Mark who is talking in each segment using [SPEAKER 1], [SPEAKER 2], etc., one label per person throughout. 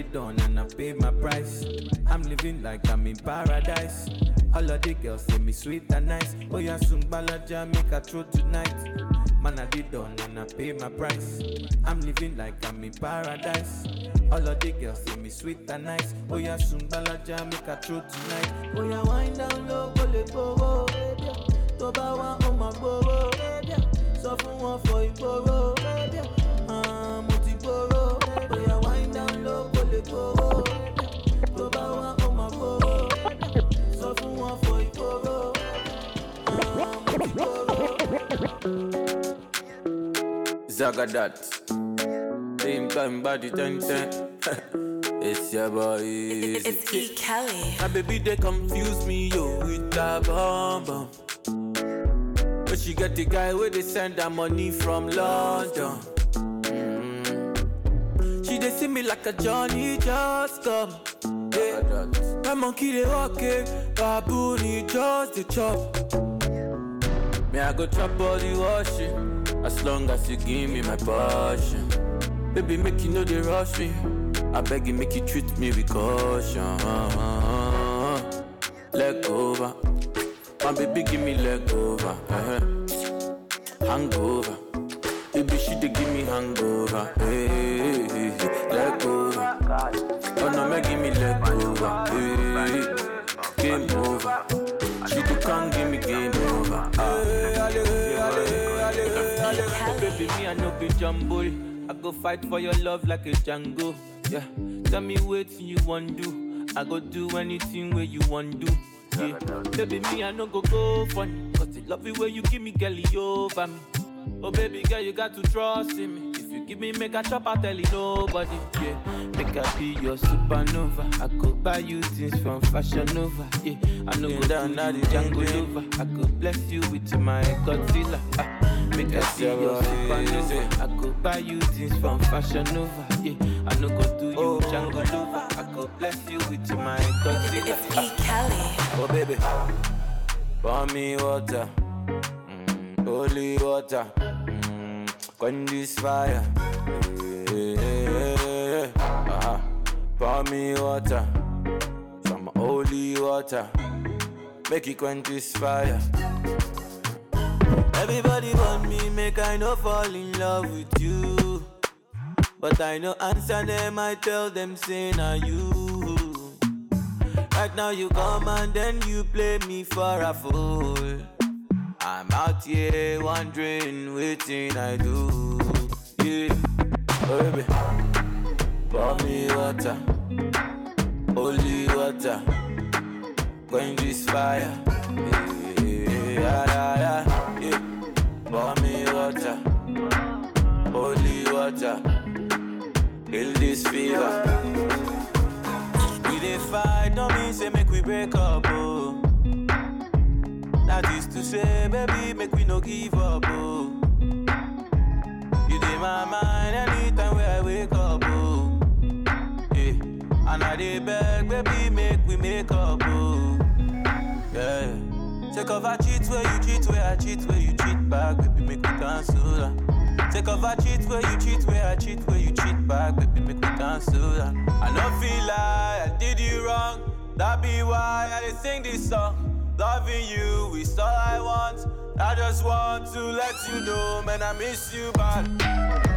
[SPEAKER 1] Man, I did done and I paid my price. I'm living like I'm in paradise. All of the girls say me sweet and nice. Oh, yeah, soon balaja make a throw tonight. Man, I did done and I paid my price. I'm living like I'm in paradise. All of the girls say me sweet and nice. Oh, yeah, soon balaja make a throw tonight. Oh, yeah, wind down low, go let go. Tó wá, ó máa gbowó. Sọ fún wọn fọ ìgboro. Zagadat. Same time body ten ten. It's your boy.
[SPEAKER 2] It's, it's E. Kelly.
[SPEAKER 1] My baby they confuse me yo with a bomb bomb. But she got the guy where they send her money from London. Mm. She they see me like a Johnny just come. Yeah. My monkey they walk it, baboon he just the chop. Me I go chop all the washing, as long as you give me my passion. Baby make you know they rush me. I beg you make you treat me with caution. Leg over, my baby give me leg over. uh Hangover, baby she dey give me hangover. Hey, leg over. Oh no, make give me leg over. Hey, game over. She dey come me I no be jumbo. I go fight for your love like a Django. Yeah, tell me what you want to do. I go do anything where you want do. Yeah, baby, me I no go go funny. Cause the love you where you give me, girl, over me. Oh baby girl, you got to trust in me. If you give me make a chop, I tell you nobody. Yeah, make I be your supernova. I could buy you things from Fashion Nova. Yeah, I know go down now the Django Nova. I could bless you with my Godzilla. Ah, make I be your supernova. I could buy you things from Fashion Nova. Yeah, I know go do you Django Nova. I could bless you with my Godzilla.
[SPEAKER 2] It's E. Kelly.
[SPEAKER 1] Oh baby, pour me water, mm, holy water, mm, quench this fire. Yeah, yeah, yeah. Uh-huh. Pour me water, some holy water, make it quench this fire. Everybody want me, make I no fall in love with you. But I no answer them, I tell them, say, na you. Right now you come and then you play me for a fool. I'm out here wondering, waiting I do. Yeah, oh baby, pour me water, holy water, quench this fire. Water, kill this fever. We dey fight, no mean say make we break up, oh. That is to say, baby, make we no give up, oh. You dey my mind anytime where I wake up, oh. Yeah, and I dey beg, baby, make we make up, oh. Yeah. Take off I cheat where you cheat, where I cheat, where you cheat back, baby, make we cancel that. Take off I cheat where you cheat, where I cheat, where you cheat back, baby, make me cancel that. I no feel like I did you wrong, that be why I sing this song. Loving you is all I want. I just want to let you know, man, I miss you bad.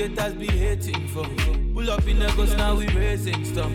[SPEAKER 1] Haters be hating for. Pull up in Lagos now we raising stuff.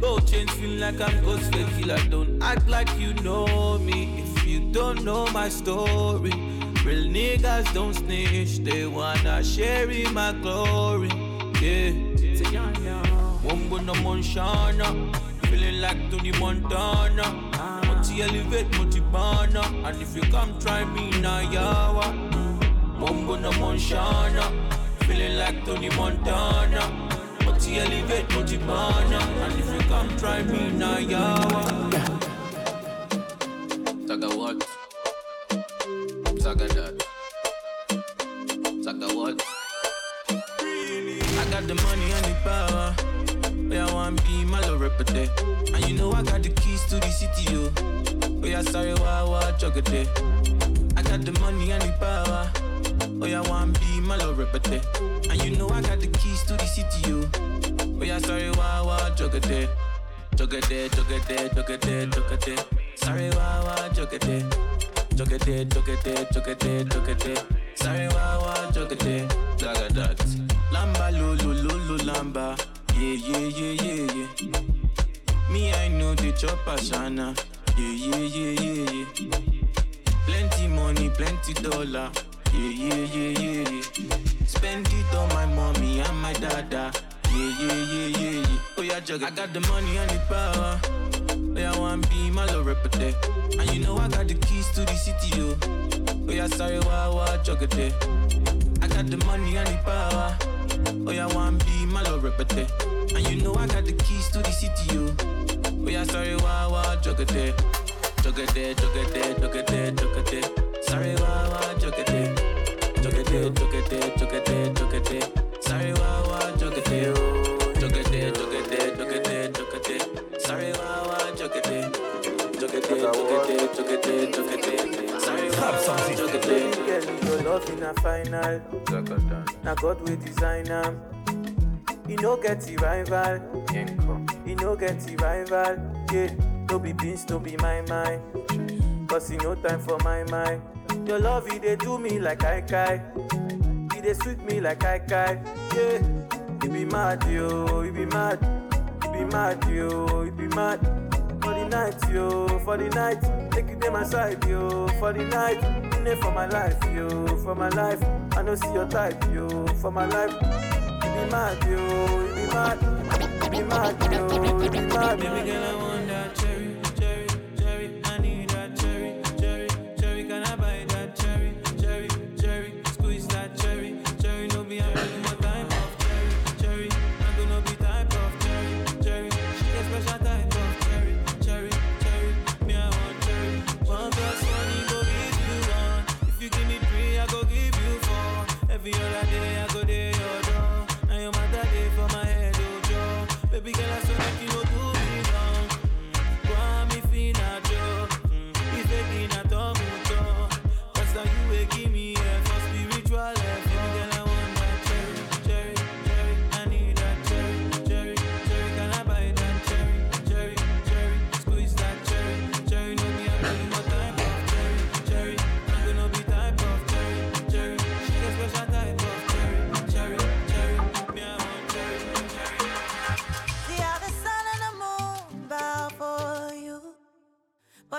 [SPEAKER 1] Both chains feel like I'm ghost fake killer. Don't act like you know me if you don't know my story. Real niggas don't snitch, they wanna share in my glory. Yeah. Wombo no Monshana, feeling like Tony Montana. Multi elevate, multi banner, and if you come try me now, yawa. Wombo no Monshana, feeling like Tony Montana. Multi elevate, multi banner, and if you come try me now, yawa.
[SPEAKER 3] Saga what? Saga that. Saga what?
[SPEAKER 1] I got the money and the power. Yeah, I want be my little repete. And you know I got the keys to the city, yo. Oh yeah, sorry, why, why, day. I got the money and the power. Oh yeah, want be my little repete. And you know I got the keys to the city, yo. Oh yeah, sorry, why, why, day. Jogade, jogade, jogade, jogade. Sorry, why, why, jogade. Jogade, jogade, jogade, jogade. Sorry, why, jogade. Jaga that. Lamba, lulu, lulu, lamba. Yeah, yeah, yeah, yeah, yeah. Me, I know the chopper, shana. Yeah, yeah, yeah, yeah, yeah. Plenty money, plenty dollar. Yeah, yeah, yeah, yeah, yeah. Spend it on my mommy and my dada. Yeah, yeah, yeah, yeah, yeah. Oh yeah, juggle. I got the money and the power. Oh yeah, one be my low repete. And you know I got the keys to the city, yo. Oh yeah, sorry, why, why, juggle day. I got the money and the power. Oh yeah, one be my low repete. And you know I got the keys to the city, yo. Oh yeah, sorry, why, why, juggle day. Juggle day, juggle day, juggle day, juggle day. Sorry, why, why, juggle day. Juggle day, juggle day, juggle day, juggle day. Sorry, why, why, juggle day. Juggle day, juggle day, juggle day, juggle day. Sorry, why, why, juggle day. Juggle day, juggle day, juggle day, juggle day. Sorry, why, why, juggle day.
[SPEAKER 4] Girl, your love in a final.
[SPEAKER 3] Saga that.
[SPEAKER 4] Now God will design am. You no get the rival.
[SPEAKER 3] Income.
[SPEAKER 4] You no get the rival. Yeah, no be beans, no be my mind. Cause you no time for my mind. Your love, it they do me like I kai. It they sweet me like I kai. Yeah, you be mad, yo. You be mad. You be mad, yo. You be mad. For the night, yo. For the night. Take you to my side, yo. For the night. Know for my life, yo. For my life. I no see your type, yo. For my life. You be mad, yo. You be mad. You be mad, yo. You be mad.
[SPEAKER 1] Baby girl, I want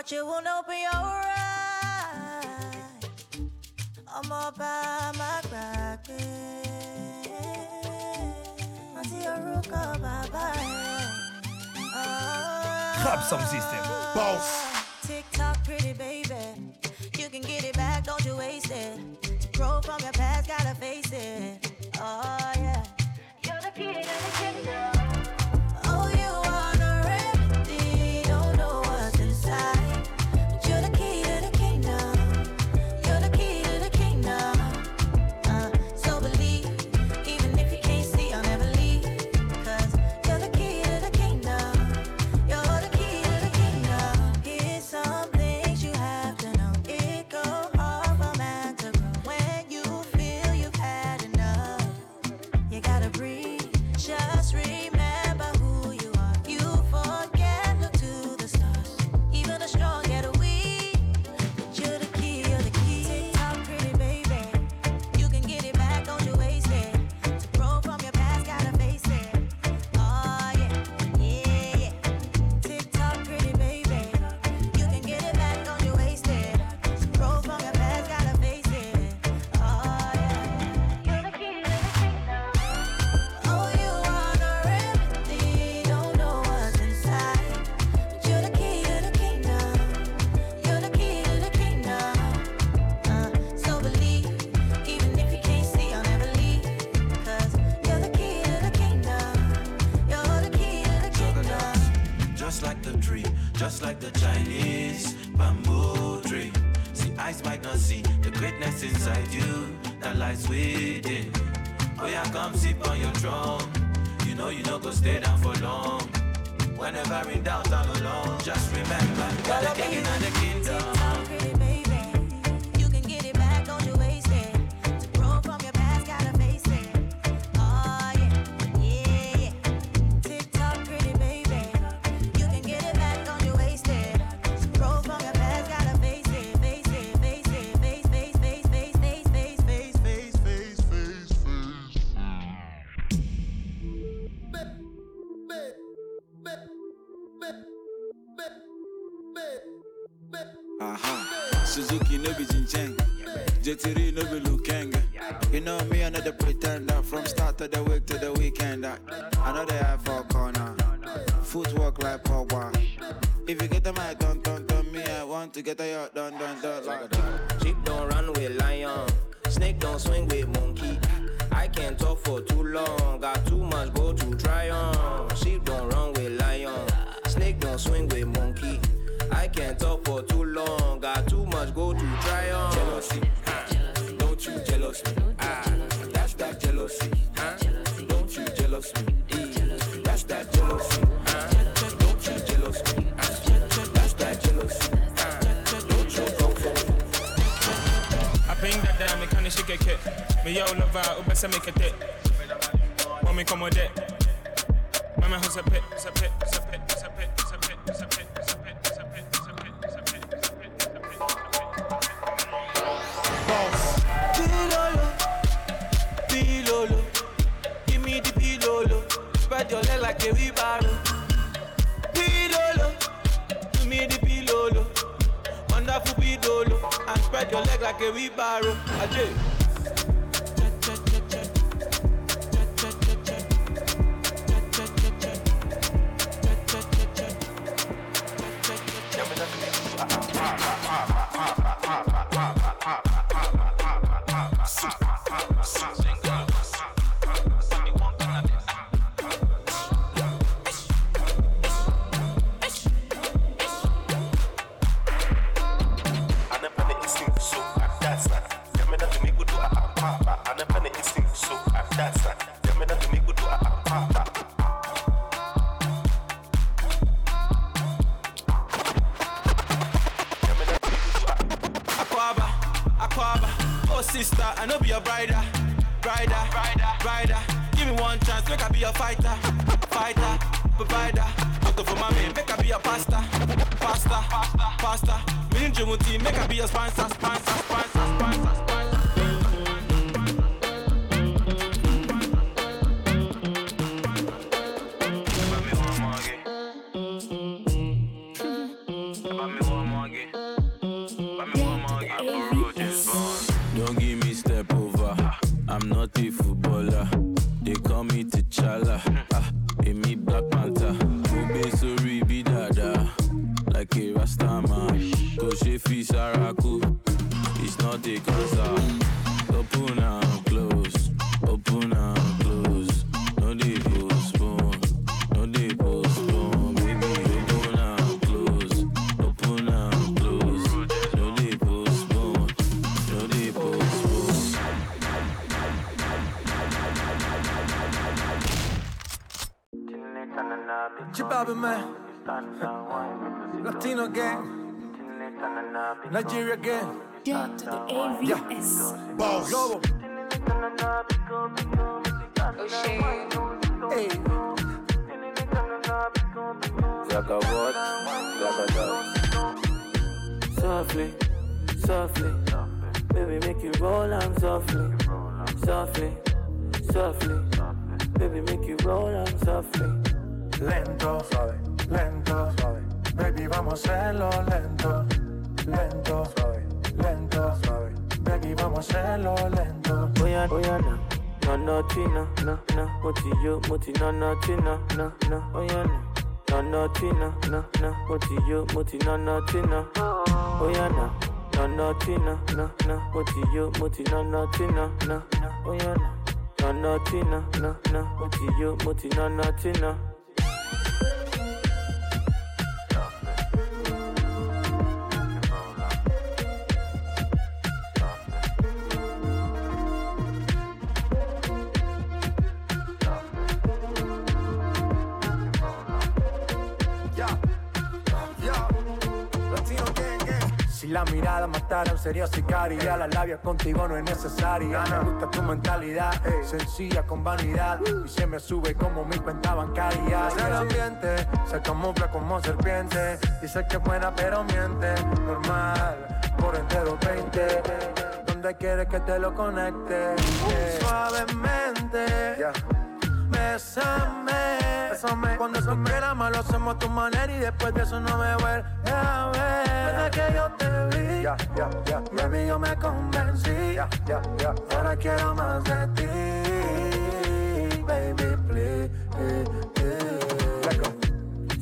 [SPEAKER 5] but you won't open your eyes. I'm all by my crack. I see a rook of bye
[SPEAKER 6] Grab some system.
[SPEAKER 5] Oh. Boss. just like the tree, just like the Chinese bamboo tree. See, eyes might not see the greatness
[SPEAKER 1] inside you that lies within. Oh yeah, come sip on your drum. You know you don't go stay down for long. Whenever in doubt, all alone, just remember, you're the king of the kingdom.
[SPEAKER 7] No be Jincheng. JT no be Lukenge. You know me, another pretender. From start of the week to the weekend. I know they have for corner. Footwork like Pogba. If you get the mic, dun dun dun. Me, I want to get a yacht, dun dun dun. Like.
[SPEAKER 8] Sheep don't run with lion. Snake don't swing with monkey. I can't talk for too long. Got too much go to try on.
[SPEAKER 9] A pit?
[SPEAKER 1] Pilolo, pilolo, give me the. Spread your leg like a wheelbarrow. Pilolo, give me the pilolo. Wonderful pilolo, and spread your leg like a wheelbarrow. Ajay. abraço. provider. I for my man, make I be a pastor, pastor, pastor. Million dream team, make I be a sponsor, sponsor.
[SPEAKER 7] It's not the cancer.
[SPEAKER 6] Nigeria gang,
[SPEAKER 2] Get to the AVS.
[SPEAKER 6] Boss Lobo. Oh, hey,
[SPEAKER 4] Like a what? Like a dog. Softly, softly, baby, make you roll on softly, softly, softly, baby, make you roll on softly.
[SPEAKER 10] Lento, suave, lento, suave. Baby, vamos a hacerlo lento, lento, lento. Baby, vamos a hacerlo lento.
[SPEAKER 4] Voy a, voy a na, na, na, china, na, na. Moti yo, moti na, na, china, na, na. Voy a na, na, na, china, na, na. Moti yo, moti na, na, china. Voy a na, na, na, china, na, na. Moti yo, moti na, na, china, na, na. Voy a na, na, na, china, na, na. Moti yo, moti na, na, china.
[SPEAKER 10] La mirada mataron sería sicaria. La labia contigo no es necesaria. Me gusta tu mentalidad, sencilla con vanidad. Y se me sube como mi cuenta bancaria. El ambiente, se camufla como serpiente. Dice que es buena pero miente. Normal, por entero 20. Donde quieres que te lo conecte. Suavemente. Bésame. Bésame. Cuando se quiera lo hacemos a tu manera y después de eso no me vuelve a ver. Desde que yo te vi, ya, ya, ya, baby, yo me convencí. Ya, ya, ya. Ahora quiero más de ti, baby, please.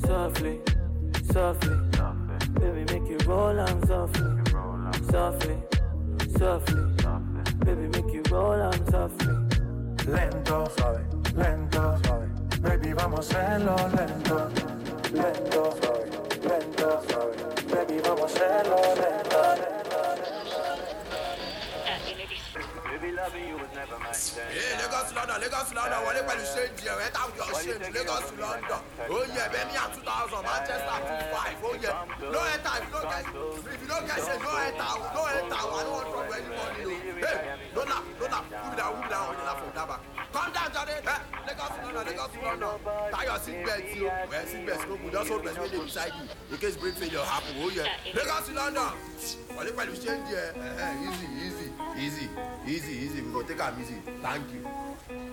[SPEAKER 4] Softly, softly, baby, make you roll on softly, softly, softly, baby, make you roll on softly.
[SPEAKER 10] Lento, suave, lento, vamos a hacerlo lento, lento, suave, lento, suave. Baby, vamos a hacerlo lento.
[SPEAKER 11] Yeah, eh, Lagos London, Lagos London, wọlé pẹ̀lú ṣéǹjì ẹ̀ ẹ̀ táwọn yọ̀ ṣéǹjì Lagos London. Ó yẹ Birmingham two thousand, Manchester two five, oh, ó yẹ. No enter if you no get if you no get ṣe no enter o, no enter o, I no wan trouble anybody o. Hey, no laugh, no laugh, who be that, who be that one, you laugh from back. Come down, Johnny. Eh, hey, Lagos London, Lagos London. Tie your seat belt o. Well, eh, seat belt no good, just hold person wey dey beside you in case brake failure happen, oh, ó yẹ. Lagos London, wọlé pẹ̀lú ṣéǹjì ẹ̀ ẹ̀ easy, easy, easy, easy, easy, we go take am easy. Thank you.